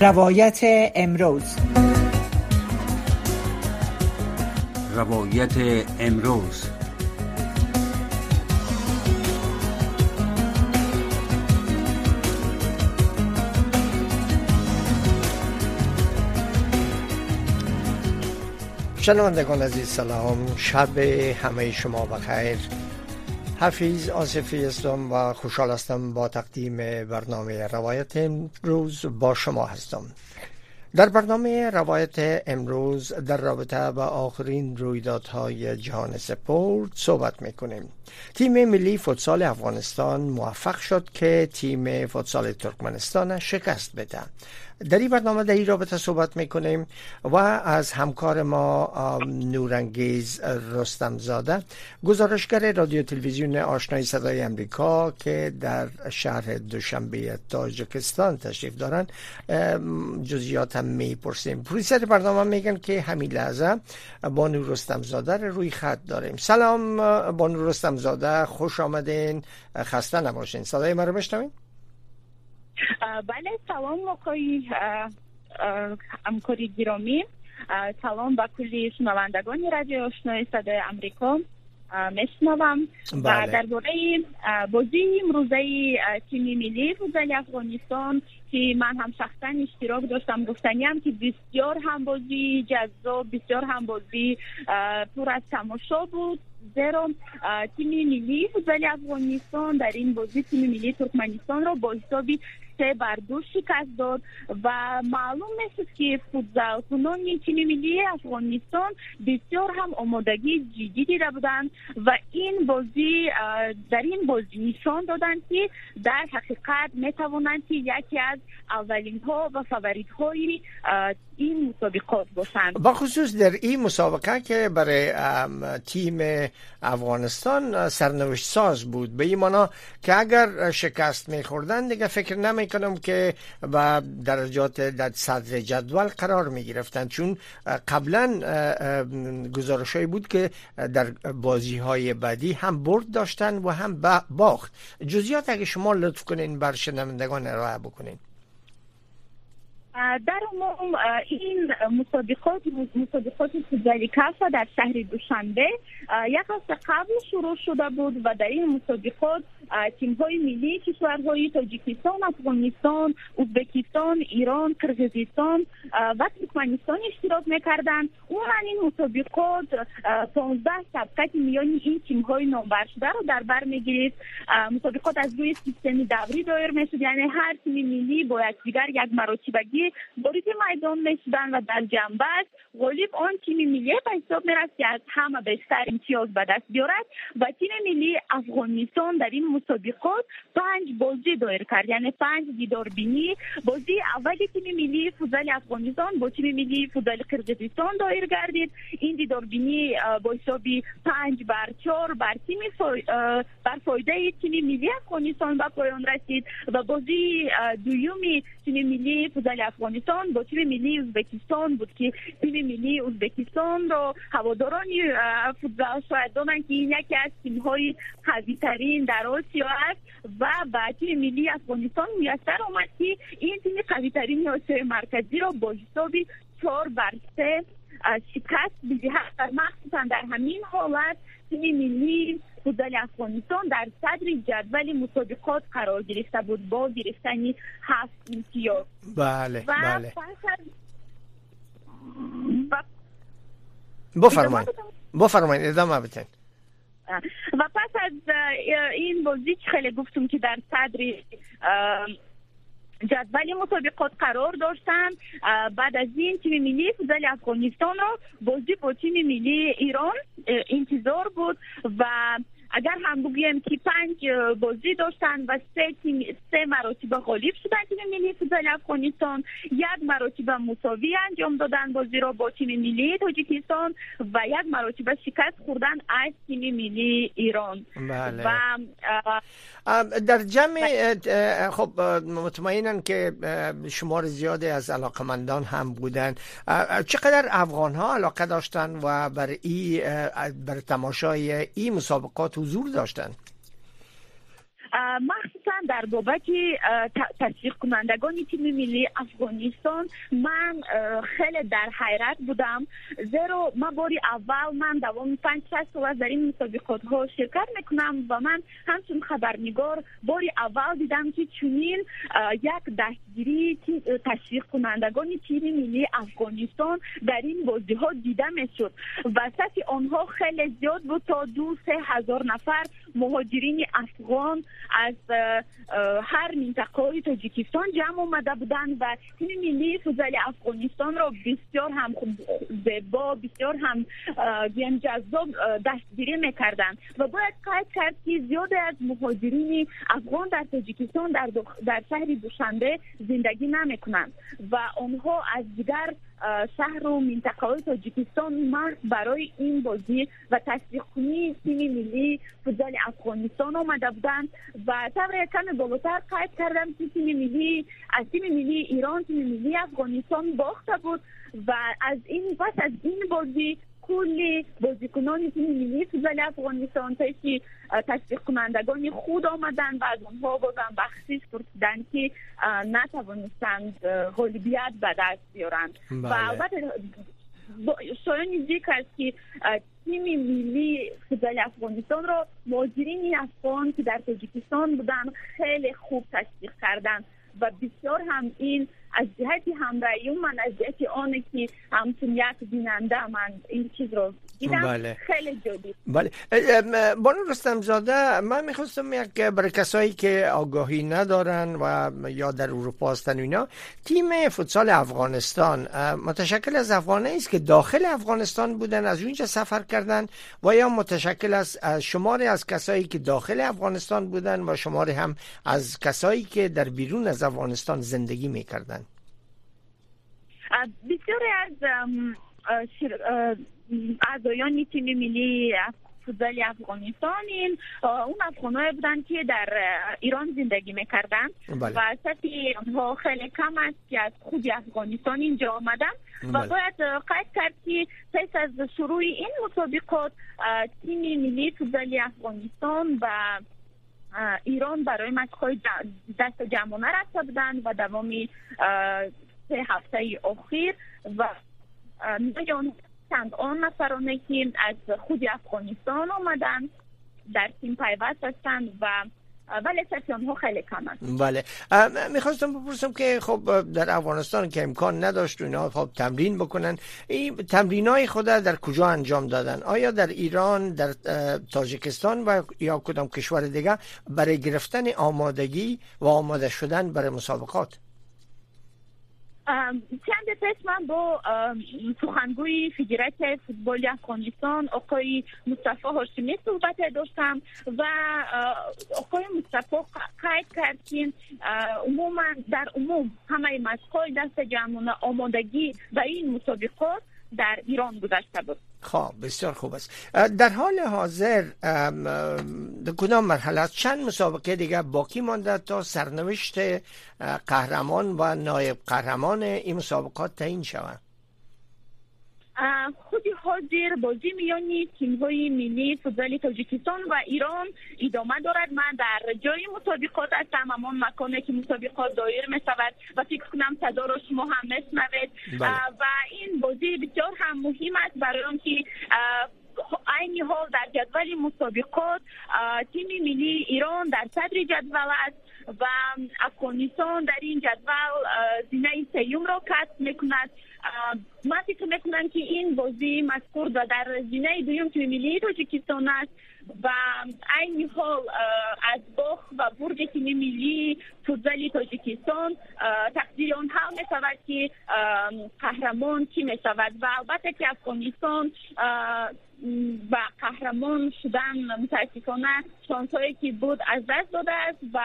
روایت امروز. روایت امروز. شنوندگان عزیز سلام. شب همه شما بخیر. حفیظ آصفی هستم و خوشحال هستم با تقدیم برنامه روایت امروز با شما هستم. در برنامه روایت امروز در رابطه با آخرین رویدادهای جهان سپورت صحبت می‌کنیم. تیم ملی فوتسال افغانستان موفق شد که تیم فوتسال ترکمنستان شکست بده. در این برنامه در این رابطه صحبت می‌کنیم و از همکار ما نورانگیز رستمزاده گزارشگر رادیو تلویزیون آشنای صدای امریکا که در شهر دوشنبه تاجکستان تشریف دارن جزیات هم می‌پرسیم. پرویسر برنامه میگن که همین لحظه بانو رستمزاده روی خط داریم. سلام بانو رستمزاده خوش آمدین. خسته نباشین. صدای ما رو بشنوین؟ بله سلام آقای همکاری گرامی. سلام با کلی شنوندگان رادیو آشنای صدای امریکا. میشنوم. بله. درباره بازی امروزه تیم ملی فوتبال افغانستان که من هم شخصا اشتراک داشتم گفتنی هم که بسیار هم بازی جذاب بسیار هم بازی پر از تماشا بود. зеро тими миллии футзали афғонистон дар ин бозӣ тими миллии туркманистонро бо ҳисоби سه بر دو شکست داد و معلوم می‌شد که فوتبال کنان تیم ملی افغانستان بسیار هم آمادگی جدی دیده بودند و این بازی در این بازی نشان دادند که در حقیقت می‌توانند که یکی از اولین ها و فوریت های این مسابقات باشند با خصوص در این مسابقه که برای تیم افغانستان سرنوشت ساز بود به این مانا که اگر شکست میخوردن دیگه فکر نمی کنم که با درجات در صدر جدول قرار می گرفتن چون قبلا گزارش بود که در بازی های بعدی هم برد داشتن و هم باخت. جزیات اگه شما لطف کنین بر شنوندگان ارائه بکنین. در عموم این مسابقات مسابقات فوتبال کافا در شهر دوشنبه یک هفته قبل شروع شده بود و در این مسابقات تیم های ملی کشورهای تاجیکستان افغانستان ازبکستان ایران قرقیزستان و ترکمنستان اشتراک می‌کردند اون این مسابقات 15 سبقت میان این تیم های نامبر شده رو در بر می‌گیرید. مسابقات از روی سیستم دوری دایر می‌شد. یعنی هر تیم ملی با دیگر یک مراتبگی وارد میدان می‌شدن و در جنبش غالب آن تیم ملی به حساب می‌رفت که از همه بیشتر امتیاز به دست بیارد و تیم ملی افغانستان در این مسابقات پنج بازی دایر کرد. یعنی پنج دیدار بینی. بازی اول تیم ملی فوتبال افغانستان با تیم ملی فوتبال قرقیزستان دایر گردید. این دیدار بینی با حساب پنج بر چهار بر تیم بر فایده تیم ملی افغانستان به پایان رسید و بازی دویومی تیم ملی فوتبال افغانستان با تیم ملی ازبکستان بود که تیم ملی ازبکستان رو هواداران فوتبال شاید دانن که یکی از تیم های قوی ترین در آسیا است و با تیم ملی افغانستان میسر آمد که این تیم قوی ترین آسیا مرکزی را با حسابی چهار بر سه شکست بدهد مخصوصا در همین حالت تیم ملی فوتبال افغانستان در صدر جدول مسابقات قرار گرفته بود با گرفتن هفت امتیاز. بله بله. بفرمایید. بفرمایید ادامه بدین. و پس از این بازی که خیلی گفتم که در صدر جدول مسابقات قرار داشتن بعد از این تیم ملی فوتبال افغانستان را بازی با تیم ملی ایران انتظار بود و اگر هم بگویم که پنج بازی داشتن و سه تیم سه مراتب غالب شدن تیم ملی فوتبال افغانستان یک مراتب مساوی انجام دادن بازی را با تیم ملی تاجیکستان و یک مراتب شکست خوردن از تیم ملی ایران. بله. و در جمع خب مطمئنن که شمار زیادی از علاقمندان هم بودن. چقدر افغان ها علاقه داشتن و بر ای بر تماشای این مسابقات حضور داشتن؟ مخصوصا در بابت تشویق کنندگان تیم ملی افغانستان. من خیلی در حیرت بودم. زیرا ما باری اول من دوام پنج شش سال در این مسابقات ها شرکت می‌کنم و من همچون خبرنگار باری اول دیدم که چنین یک دستگیری تشویق کنندگان تیم ملی افغانستان در این بازی ها دیده می‌شد. و سطح آنها خیلی زیاد بود تا دو سه هزار نفر مهاجرین افغان از هر منطقه های تاجیکستان جمع آمده بودند و تیم ملی فوتبال افغانستان را بسیار هم زیبا بسیار هم جذاب دستگیری می‌کردند و باید قید کرد که زیاد از مهاجرین افغان در تاجیکستان در, در شهر دوشنبه زندگی نمی‌کنند. و آنها از دیگر شهر و منطقه های تاجیکستان مرد برای این بازی و تصدیق کنی تیم ملی فوتبال افغانستان آمده بودند. و طور کم بالاتر قید کردم که تیم ملی از تیم ملی ایران تیم ملی افغانستان باخته بود. و از این پس از این بازی کلی بازیکنان تیم ملی فوتبال افغانستان که تشویق کنندگان خود آمدن و از اونها بازم بخشیش پرسیدن که نتوانستند غالبیت به دست بیارند و بله. البته شایان ذکر است که تیم ملی فوتبال افغانستان را مهاجرین افغان که در تاجیکستان بودن خیلی خوب تشویق کردند و بسیار هم این از جهت همراهی من از جهت آن که همچون یک بیننده من این چیز رو دیدم بله. خیلی جدی. بله. بانو رستم زاده من می‌خواستم یک برای کسایی که آگاهی ندارن و یا در اروپا هستن اینا تیم فوتسال افغانستان متشکل از افغانه است که داخل افغانستان بودن از اونجا سفر کردن و یا متشکل از شماری از کسایی که داخل افغانستان بودن و شماری هم از کسایی که در بیرون از افغانستان زندگی می‌کردن. بسیاری از اعضایان تیم ملی فوتبال افغانستان این اون افغانهای بودن که در ایران زندگی می‌کردن بله. و سطح آنها خیلی کم است که از خود افغانستان اینجا آمدن و بله. باید قید کرد که پس از شروع این مسابقات تیم ملی فوتبال افغانستان و ایران برای مچهای دست جمعانه رفته بودند و دوامی سه هفته اخیر و چند آن نفرانه که از خود افغانستان آمدن در تیم پیوست هستند و ولی سطح آنها خیلی کم بله. می‌خواستم بپرسم که خب در افغانستان که امکان نداشت اینا خب تمرین بکنن این تمرین های خود در کجا انجام دادن؟ آیا در ایران در تاجیکستان و یا کدام کشور دیگه برای گرفتن آمادگی و آماده شدن برای مسابقات؟ چند پس من با سخنگوی فدراسیون فوتبال افغانستان آقای مصطفی هاشمی صحبت داشتم و آقای مصطفی قید کرد که عموما در عموم همه مسکای دست جمعونه آمادگی و این مسابقات در ایران گذشته بود. خب بسیار خوب است. در حال حاضر در کدام مرحله چند مسابقه دیگه باقی مانده تا سرنوشت قهرمان و نایب قهرمان این مسابقات تعیین شود؟ خودی حاضر بازی میانی تیم های ملی فوتبال تاجیکستان و ایران ادامه دارد. من در جای مسابقات هستم همان مکانی که مسابقات دایر می شود و فکر کنم صدا را شما هم میشنوید. بله. و این بازی بسیار هم مهم است برای آنکه عین حال در جدول مسابقات تیم ملی ایران در صدر جدول است و افغانستان در این جدول زینه سیوم را کسب می‌کند. ما فکر می‌کنم که این بازی مذکور و در زینه دویم تیم ملی تاجیکستان است و عین حال از باخ و برد تیم ملی فوتبال تاجیکستان تقدیر آنها می شود که قهرمان کی می شود و البته که افغانستان و قهرمان شدن متاسفانه شانس هایی که بود از دست داده است و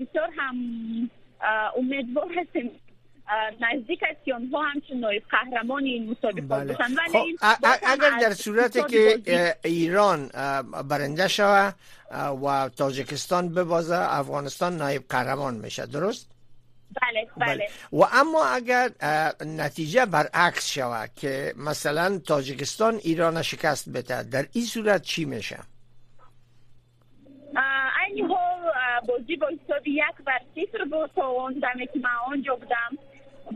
بسیار هم امیدوار هستیم نزدیک است که آنها همچون نایب قهرمان این مسابقه بله. باشند خب اگر در صورت که ایران برنده شود و تاجیکستان ببازه افغانستان نایب قهرمان میشه درست؟ بله بله, و اما اگر نتیجه برعکس شود که مثلا تاجیکستان ایران شکست بده در این صورت چی میشه؟ این بازی با حساب یک بر صفر بود تا اون دمه که من آنجا بودم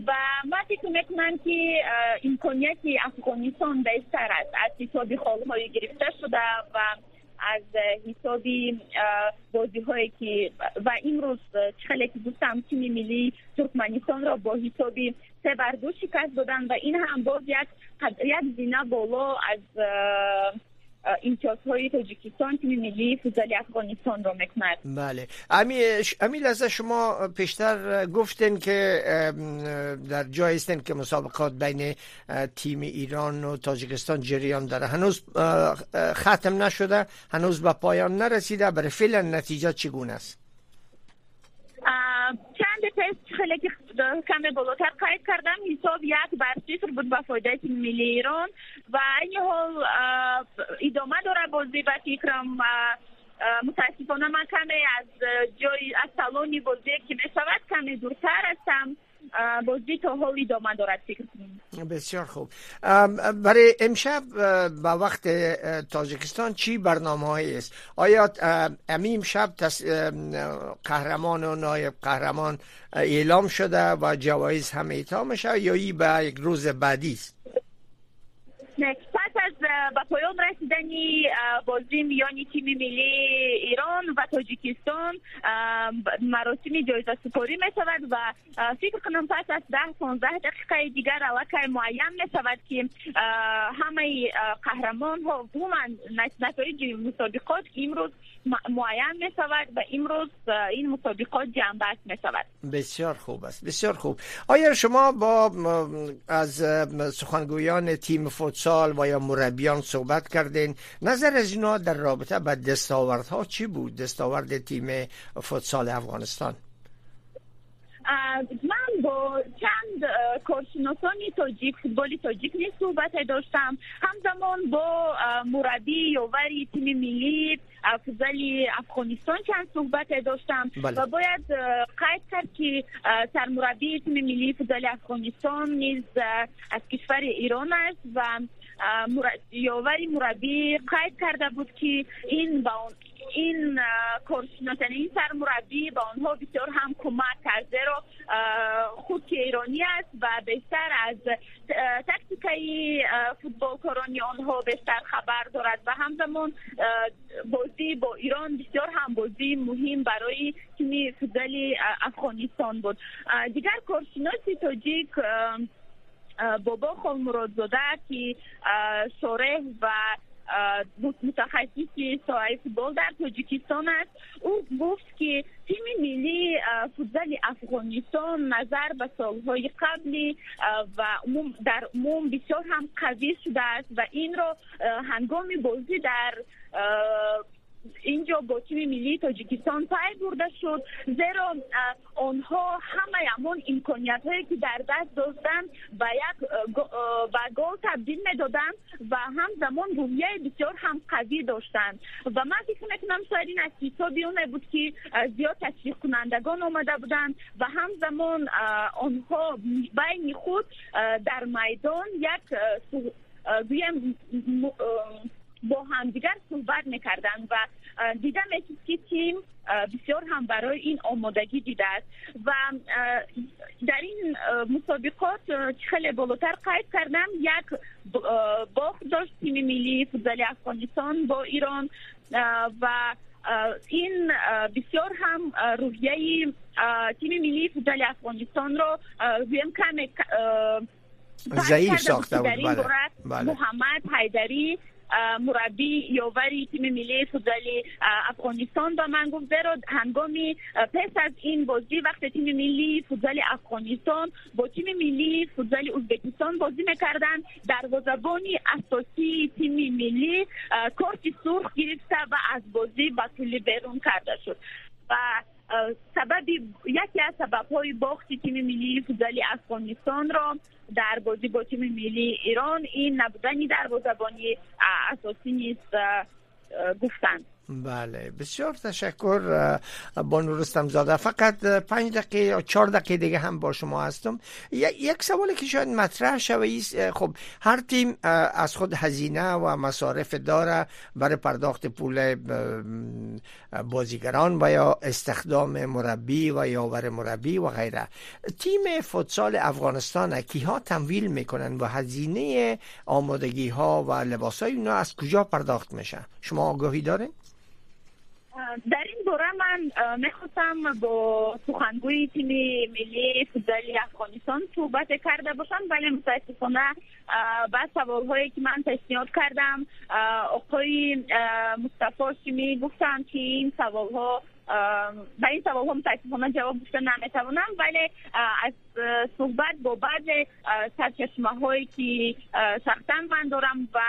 و ما فکر می‌کنم که امکانیت افغانستان بهتر است از حساب های گرفته شده و از حسابی بازی هایی که و امروز چخلی که گفتم تیم ملی ترکمنستان را با حسابی سه بر دو شکست دادن و این هم باز یک یک زینه بالا از امتیازهای تاجیکستان تیم ملی فوتبال افغانستان رو می‌کند. بله. امی لحظه شما پیشتر گفتن که در جای هستن که مسابقات بین تیم ایران و تاجیکستان جریان داره. هنوز ختم نشده هنوز به پایان نرسیده. برای فعلا نتیجه چگونه است؟ خیلی کم بالاتر قید کردم. حساب یک بر صفر بود با فایده تیم ملی ایران و این حال ادامه داره بازی و فکرم متاسفانه من کمی از جای از سالونی بازی که می شود کمی دورتر هستم. بازی تا حال ادامه دارد فکر بسیار خوب. برای امشب با وقت تاجیکستان چی برنامه هایی است؟ آیا امی امشب قهرمان و نایب قهرمان اعلام شده و جوایز همه ایتا میشه یا ای به یک روز بعدی است؟ پس از به پایان رسیدنی بازی میانی تیم ملی ایران و تاجیکستان مراسم جایزه سپاری می شود و فکر کنم پس از ده 15 دقیقه دیگر علاقه معین می شود که همه قهرمان ها عموما نتایج مسابقات امروز معین می شود و امروز این مسابقات جنبست می شود بسیار خوب است بسیار خوب. آیا شما با از سخنگویان تیم فوتسال و یا مربیان صحبت کردین. نظر از اینا در رابطه با دستاوردها چی بود؟ دستاورد تیم فوتسال افغانستان. من با چند کارشناسانی تاجیک فوتبال تاجیک نیز صحبت داشتم. همزمان با مربی یاوری تیم ملی فوتبال افغانستان چند صحبت داشتم. بله. و باید قید کرد که سرمربی تیم ملی فوتبال افغانستان نیز از کشور ایران است و یاوری مربی قید کرده بود که این با این کورسینات این سرمربی با آنها بسیار هم کمک کرده رو خود که ایرانی است و بهتر از تکتیکای فوتبال کارانی آنها بهتر خبر دارد و همزمان بازی با ایران بسیار هم بازی مهم برای تیم فوتبال افغانستان بود. دیگر کورسیناتی تاجیک بابا خال مرادزاده که شوره و متخصص فوتبال در تاجیکستان است. او گفت که تیم ملی فوتبال افغانستان نظر به سالهای قبلی و در عموم بسیار هم قوی شده است و این را هنگام بازی در اینجا با تیم ملی تاجیکستان پای برده شد. زیرا آنها همه همون امکانیت هایی که در دست داشتن و یک و گل تبدیل می‌دادن و هم زمان روحیه بسیار هم قوی داشتن و من فکر می‌کنم شاید این از حسابی بود که زیاد تشویق کنندگان آمده بودن و هم زمان آنها بین خود در میدان یک با همدیگر صحبت می‌کردن و دیدم که تیم بسیار هم برای این آمادگی دیده است و در این مسابقات خیلی بالاتر قید کردم یک باخت داشت تیم ملی فوتبال افغانستان با ایران و این بسیار هم روحیه تیم ملی فوتبال افغانستان رو رویم کم ضعیف ساخته بود بله. بله. محمد حیدری مربی یاوری تیم ملی فوتبال افغانستان با من گفت زیرا هنگامی پس از این بازی وقت تیم ملی فوتبال افغانستان با تیم ملی فوتبال ازبکستان بازی می‌کردن دروازه‌بانی اساسی تیم ملی کارت سرخ گرفته و از بازی با بیرون کرده شد. و سبب یکی از سبب های باخت تیم ملی فوتبال افغانستان را در بازی با تیم ملی ایران این نبودن در بازبانی اساسی نیست گفتند. بله بسیار تشکر بانو رستم زاده فقط پنج دقیقه یا چهار دقیقه دیگه هم با شما هستم. یک سوالی که شاید مطرح شوه خب هر تیم از خود هزینه و مصارف داره برای پرداخت پول بازیگران و یا استخدام مربی و یاور مربی و غیره. تیم فوتسال افغانستان کیها تمویل می‌کنن و هزینه آمادگی ها و لباس های اونا از کجا پرداخت میشه؟ شما آگاهی دارین؟ در این دوره من می‌خواستم با سخنگوی تیم ملی فوتبال افغانستان صحبت کرده باشم ولی متاسفانه بعد سوال هایی که من پیشنهاد کردم آقای مصطفی شمی گفتم که این سوال ها به این سوال ها متاسفانه جواب گفته نمی‌توانم ولی از صحبت با بعض سرچشمه هایی که شخصا من دارم و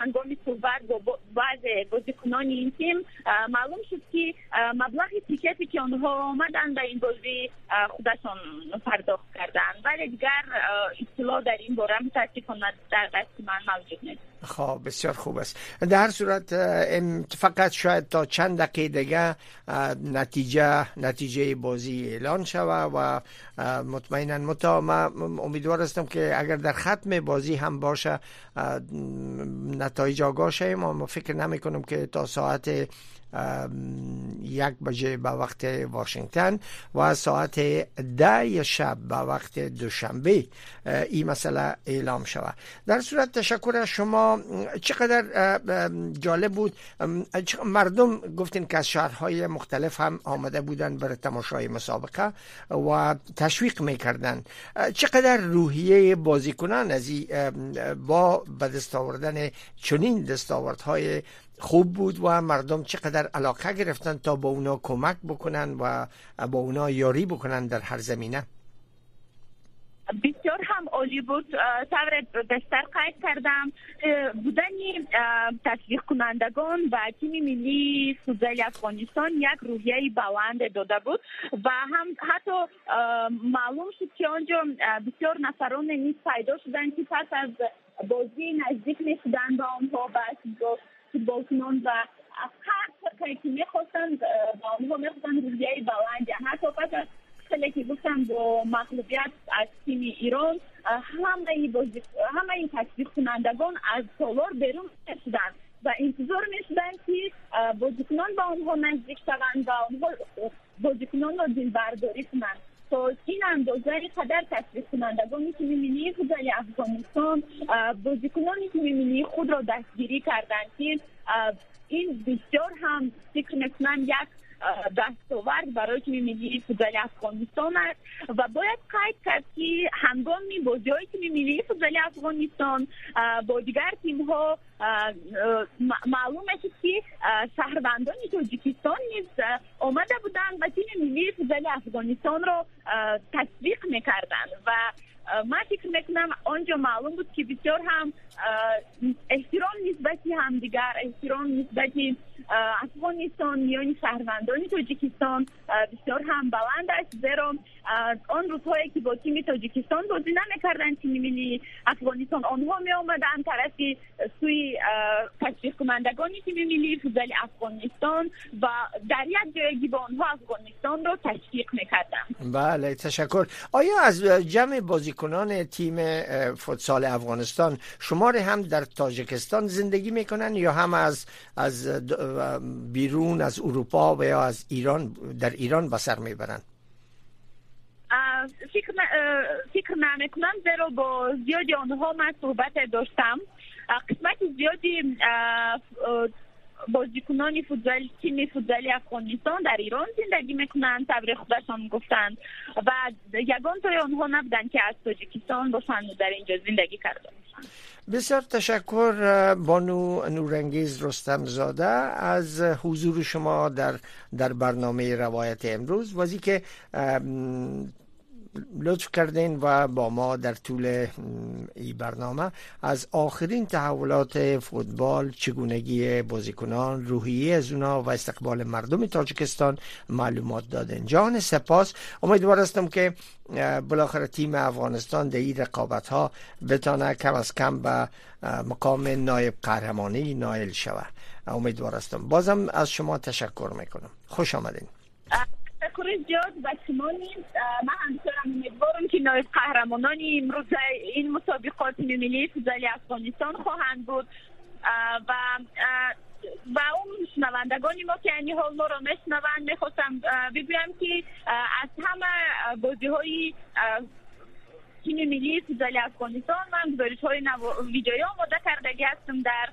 هنگام صحبت با بعض بازیکنان این تیم معلوم شد که مبلغ تیکتی که آنها آمدن به این بازی خودشان پرداخت کردن. ولی دیگر اطلاع در این باره متاسفانه در دست من موجود نیست. خب بسیار خوب است. در هر صورت فقط شاید تا چند دقیقه دیگه نتیجه نتیجه بازی اعلان شود و مطمئنا متا امیدوار هستم که اگر در ختم بازی هم باشه نتایج آگاه شیم ما فکر نمی کنم که تا ساعت یک بجه به وقت واشنگتن و ساعت ده شب به وقت دوشنبه این مسئله اعلام شود. در صورت تشکر از شما چقدر جالب بود. مردم گفتین که از شهرهای مختلف هم آمده بودن برای تماشای مسابقه و تشویق می‌کردن چقدر روحیه بازیکنان از با به آوردن چنین دستاوردهای خوب بود و مردم چقدر علاقه گرفتن تا با اونا کمک بکنن و با اونا یاری بکنن در هر زمینه. بسیار هم عالی بود. طور بستر قید کردم. بودن تشویق کنندگان و تیم ملی فوتبال افغانستان یک روحیه بلند داده بود و هم حتی معلوم شد که آنجا بسیار نفران نیز پیدا شدن که پس از بازی نزدیک می شدن به آنها و فوتبالکنان و هر کاری که می‌خواستن با آنها می‌خواستن روزیه بلند حتی پس از خیلی که گفتم با مغلوبیت از تیم ایران همه بازی همه این تشویق کنندگان از سالار بیرون شدن و انتظار می‌شدن که بازیکنان با آنها نزدیک شوند و آنها بازیکنان را دلبرداری کنند. تا این اندازه قدر تشویق کنندگان تیم ملی فوتبال افغانستان بازیکنان تیم ملی خود را دستگیری کردند. که این بسیار هم فکر می‌کنم یک دستاورد برای تیم ملی فوتبال افغانستان است و باید قید کرد که هنگامی بازی های تیم ملی فوتبال افغانستان با دیگر تیم ها معلوم است که شهروندان تاجیکستان نیز آمده بودند و تیم ملی فوتبال افغانستان را تسویق می‌کردند و من فکر می‌کنم آنجا معلوم بود که بسیار هم احترام نسبتی همدیگر احترام نسبتی افغانستان میان شهروندان تاجیکستان بسیار هم بلند است. زیرا آن روزهایی که با تیم تاجیکستان بازی نمی‌کردن تیم ملی افغانستان آنها می آمدن طرف سوی تشویق کنندگان تیم ملی فوتبال افغانستان و در یک جایگی با آنها افغانستان را تشویق می‌کردن. بله تشکر. آیا از جمع بازیکنان تیم فوتسال افغانستان شماره هم در تاجیکستان زندگی می‌کنن یا هم از از بیرون از اروپا و یا از ایران در ایران به سر می‌برن فکر نمی‌کنم زیرا با زیادی آنها من صحبت داشتم. قسمت زیادی بازیکنان فوتبال تیم فوتبال افغانستان در ایران زندگی می‌کنند تبر خودشان گفتند و یگان توی آنها نبودن که از تاجیکستان باشند در اینجا زندگی کرده بسیار تشکر بانو نورانگیز رستم زاده از حضور شما در در برنامه روایت امروز. وزی که لطف کردین و با ما در طول این برنامه. از آخرین تحولات فوتبال چگونگی بازیکنان روحیه از اونا و استقبال مردم تاجیکستان معلومات دادن جان سپاس. امیدوار هستم که بالاخره تیم افغانستان در این رقابت ها بتانه کم از کم به مقام نایب قهرمانی نایل شود. امیدوار هستم. بازم از شما تشکر می‌کنم. خوش آمدین. زیاد به شما نیست. من همچنان امیدوارم که نایب قهرمانان امروز این مسابقات ملی فوتبال افغانستان خواهند بود. و و اون شنوندگانی ما که یعنی حال ما را میشنوند می‌خواستم بگویم که از همه بازی های تیم ملی فوتبال افغانستان من گزارش های ویدیوی آماده کرده هستم در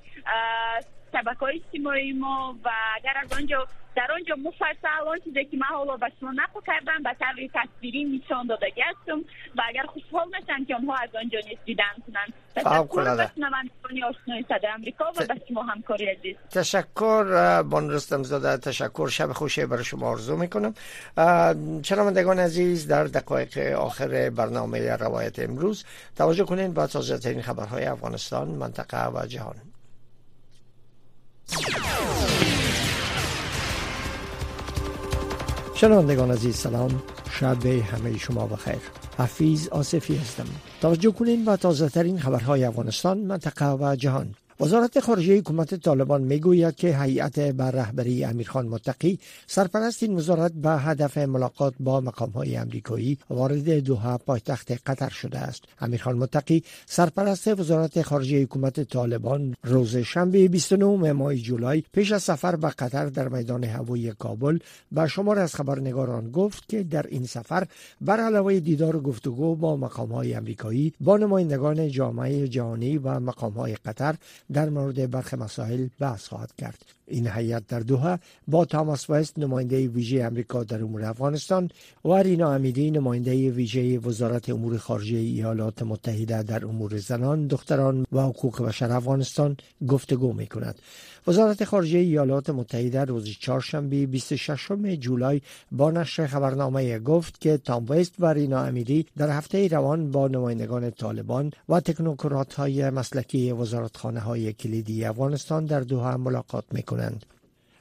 شبکه های اجتماعی ما و اگر از آنجا در آنجا مفصل آن چیزی که من حالا به شما نقل کردم به طور تصویری نشان داده هستم و اگر خوشحال میشن که آنها از آنجا نیز دیدن کنند تشکر شنوندگان آشنای صدر امریکا و به شما همکاری عزیز تشکر بان رستم زاده تشکر شب خوشی برای شما آرزو می‌کنم شنوندگان عزیز در دقایق آخر برنامه روایت امروز توجه کنین با تازه ترین خبرهای افغانستان منطقه و جهان شنوندگان عزیز سلام. شب همه شما بخیر. حفیظ آصفی هستم. توجه کنین با تازه ترین خبرهای افغانستان منطقه و جهان. وزارت خارجه حکومت طالبان می‌گوید که هیئت بر رهبری امیرخان متقی سرپرست این وزارت به هدف ملاقات با مقام های امریکایی وارد دوحه پایتخت قطر شده است. امیرخان متقی سرپرست وزارت خارجه حکومت طالبان روز شنبه 29 ماه جولای پیش از سفر به قطر در میدان هوایی کابل به شمار از خبرنگاران گفت که در این سفر بر علاوه دیدار و گفتگو با مقام های امریکایی با نمایندگان جامعه جهانی و مقام های قطر در مورد برخی مسائل بحث خواهد کرد. این هیئت در دوحه با تاماس وست نماینده ویژه امریکا در امور افغانستان و رینا امیدی نماینده ویژه وزارت امور خارجه ایالات متحده در امور زنان دختران و حقوق بشر افغانستان گفتگو می کند وزارت خارجه ایالات متحده روز چهارشنبه 26 جولای با نشر خبرنامه گفت که تام وست و رینا امیری در هفته روان با نمایندگان طالبان و تکنوکرات های مسلکی وزارتخانه های کلیدی افغانستان در دوحه ملاقات می کنند.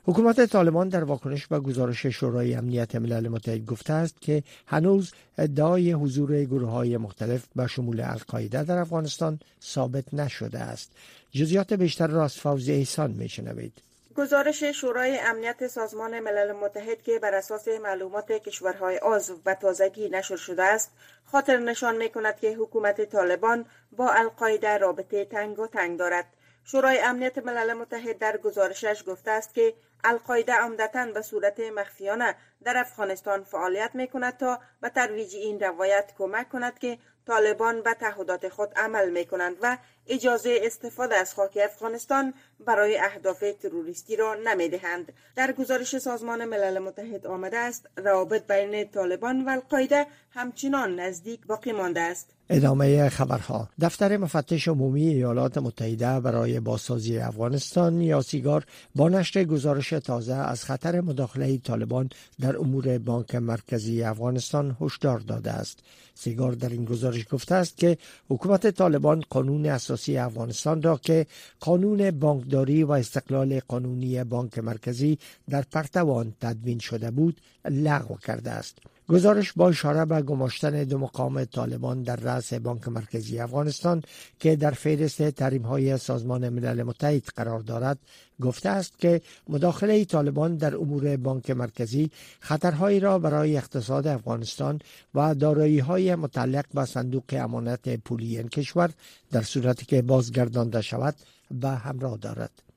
حکومت طالبان در واکنش به گزارش شورای امنیت ملل متحد گفته است که هنوز ادعای حضور گروه های مختلف به شمول القاعده در افغانستان ثابت نشده است. جزیات بیشتر را از فوزی احسان میشنوید. گزارش شورای امنیت سازمان ملل متحد که بر اساس معلومات کشورهای عضو و تازگی نشر شده است خاطر نشان می کند که حکومت طالبان با القاعده رابطه تنگ و تنگ دارد شورای امنیت ملل متحد در گزارشش گفته است که القاعده عمدتا به صورت مخفیانه در افغانستان فعالیت می کند تا به ترویج این روایت کمک کند که طالبان به تعهدات خود عمل می کنند و اجازه استفاده از خاک افغانستان برای اهداف تروریستی را نمی دهند. در گزارش سازمان ملل متحد آمده است روابط بین طالبان و القاعده همچنان نزدیک باقی مانده است. ادامه خبرها دفتر مفتش عمومی ایالات متحده برای بازسازی افغانستان یا سیگار با نشر گزارش تازه از خطر مداخله طالبان در امور بانک مرکزی افغانستان هشدار داده است سیگار در این گزارش گفته است که حکومت طالبان قانون اساسی افغانستان را که قانون بانکداری و استقلال قانونی بانک مرکزی در پرتوان تدوین شده بود لغو کرده است. گزارش با اشاره به گماشتن دو مقام طالبان در رأس بانک مرکزی افغانستان که در فهرست تحریم های سازمان ملل متحد قرار دارد گفته است که مداخله طالبان در امور بانک مرکزی خطرهایی را برای اقتصاد افغانستان و دارایی های متعلق به صندوق امانت پولی این کشور در صورتی که بازگردانده شود به همراه دارد.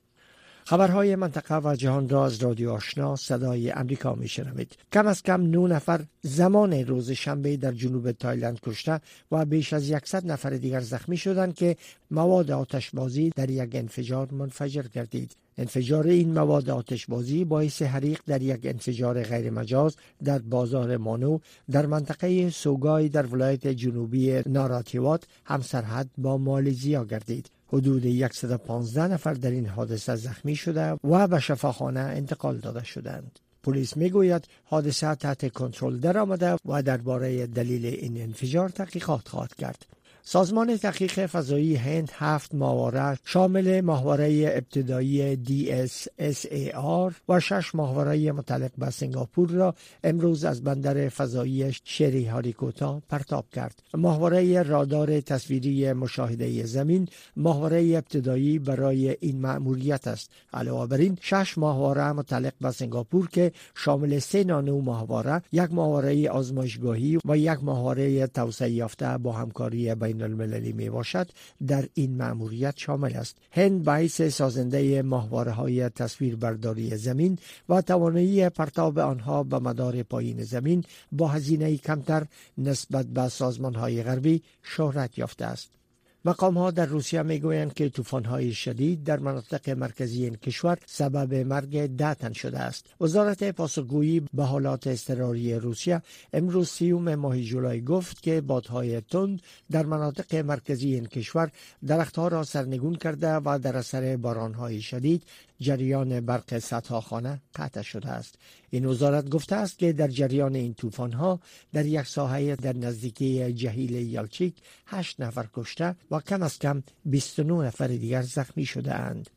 خبرهای منطقه و جهان را از رادیو آشنا صدای امریکا می شنوید. کم از کم نو نفر زمان روز شنبه در جنوب تایلند کشته و بیش از یکصد نفر دیگر زخمی شدند که مواد آتشبازی در یک انفجار منفجر گردید. انفجار این مواد آتشبازی باعث حریق در یک انفجار غیر مجاز در بازار مانو در منطقه سوگای در ولایت جنوبی ناراتیوات همسرحد با مالزیا گردید. حدود 115 نفر در این حادثه زخمی شده و به شفاخانه انتقال داده شدند. پلیس می‌گوید حادثه تحت کنترل درآمده و درباره دلیل این انفجار تحقیقات خواهد کرد. سازمان تحقیق فضایی هند هفت ماهواره شامل ماهواره ابتدایی DSSAR و شش ماهواره متعلق به سنگاپور را امروز از بندر فضایی شری هاریکوتا پرتاب کرد. ماهواره رادار تصویری مشاهده زمین ماهواره ابتدایی برای این مأموریت است. علاوه بر این شش ماهواره متعلق به سنگاپور که شامل سه نانو ماهواره، یک ماهواره آزمایشگاهی و یک ماهواره توسعه یافته با همکاری بین المللی می باشد در این مأموریت شامل است. هند به سازنده ماهواره های تصویر برداری زمین و توانایی پرتاب آنها به مدار پایین زمین با هزینه کمتر نسبت به سازمان های غربی شهرت یافته است. مقام ها در روسیه می گویند که طوفان های شدید در مناطق مرکزی این کشور سبب مرگ ده تن شده است. وزارت پاسخگویی به حالات اضطراری روسیه امروز سیوم ماه جولای گفت که بادهای تند در مناطق مرکزی این کشور درختها را سرنگون کرده و در اثر های شدید جریان برق سطح خانه قطع شده است این وزارت گفته است که در جریان این طوفان ها در یک ساحه در نزدیکی جهیل یالچیک هشت نفر کشته و کم از کم 29 نفر دیگر زخمی شده اند.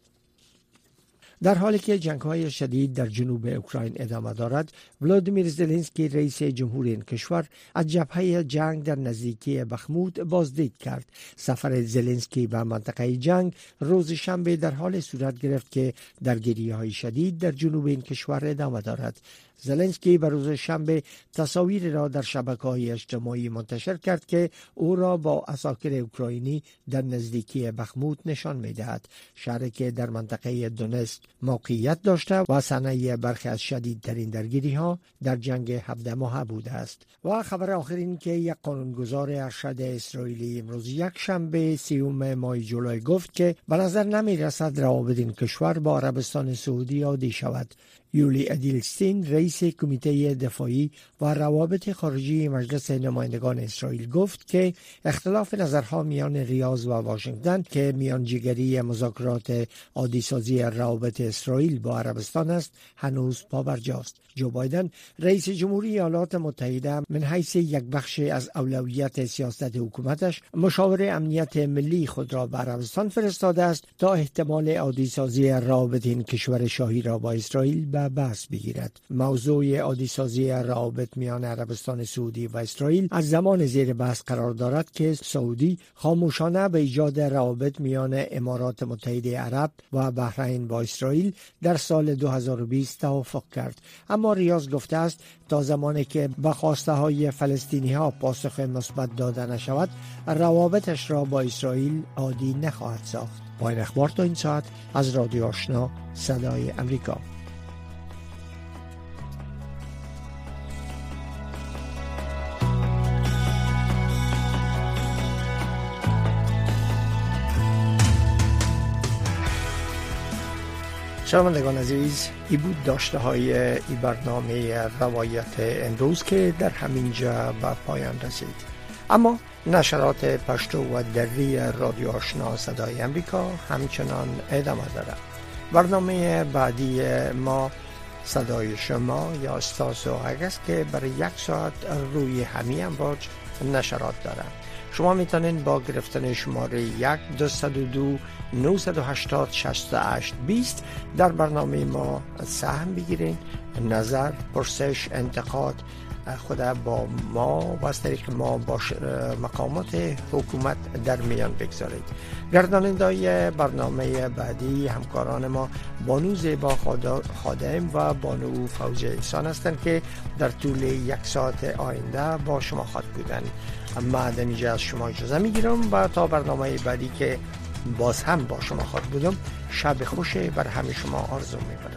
در حالی که جنگ های شدید در جنوب اوکراین ادامه دارد ولادیمیر زلنسکی رئیس جمهور این کشور از جبهه جنگ در نزدیکی بخمود بازدید کرد. سفر زلنسکی به منطقه جنگ روز شنبه در حال صورت گرفت که درگیری های شدید در جنوب این کشور ادامه دارد. زلنسکی به روز شنبه تصاویر را در شبکه های اجتماعی منتشر کرد که او را با اساکر اوکراینی در نزدیکی بخمود نشان می دهد که در منطقه دونسک موقعیت داشته و صنعه برخی از شدیدترین درگیری ها در جنگ هفده ماه بوده است. و خبر آخرین که یک قانونگذار ارشد اسرائیلی امروز یک شنبه سیوم ماه جولای گفت که به نظر نمی رسد روابط این کشور با عربستان سعودی عادی شود. یولی ادیلستین رئیس کمیته دفاعی و روابط خارجی مجلس نمایندگان اسرائیل گفت که اختلاف نظرها میان ریاض و واشنگتن که میانجیگری مذاکرات عادیسازی روابط اسرائیل با عربستان است هنوز پابرجاست. جو بایدن رئیس جمهوری ایالات متحده من حیث یک بخش از اولویت سیاست حکومتش مشاور امنیت ملی خود را به عربستان فرستاده است تا احتمال عادیسازی روابط این کشور شاهی را با اسرائیل بحث بگیرد. موضوع عادیسازی روابط میان عربستان سعودی و اسرائیل از زمان زیر بحث قرار دارد که سعودی خاموشانه به ایجاد روابط میان امارات متحده عرب و بحرین با اسرائیل در سال 2020 توافق کرد. اما ریاض گفته است تا زمانی که به خواسته های فلسطینی ها پاسخ مثبت داده نشود روابطش را با اسرائیل عادی نخواهد ساخت. پایین اخبار تا این ساعت از رادیو آشنا صدای امریکا. شنوندگان عزیز ای بود داشته های ای برنامه روایت امروز که در همین جا به پایان رسید. اما نشرات پشتو و دری رادیو آشنا صدای امریکا همچنان ادامه دارد. برنامه بعدی ما صدای شما یا استاس و که برای یک ساعت روی همین امواج نشرات دارد. شما می‌تونید با گرفتن شماره یک دو 980 68 20 در برنامه ما سهم بگیرید. نظر پرسش انتقاد خود با ما و از طریق ما با مقامات حکومت در میان بگذارید. گرداننده برنامه بعدی همکاران ما بانو زیبا خادم و بانو فوز احسان هستند که در طول یک ساعت آینده با شما خواهد بودن. من در از شما اجازه می‌گیرم و تا برنامه بعدی که باز هم با شما خواهد بودم شب خوش بر همه شما آرزو می‌کنم.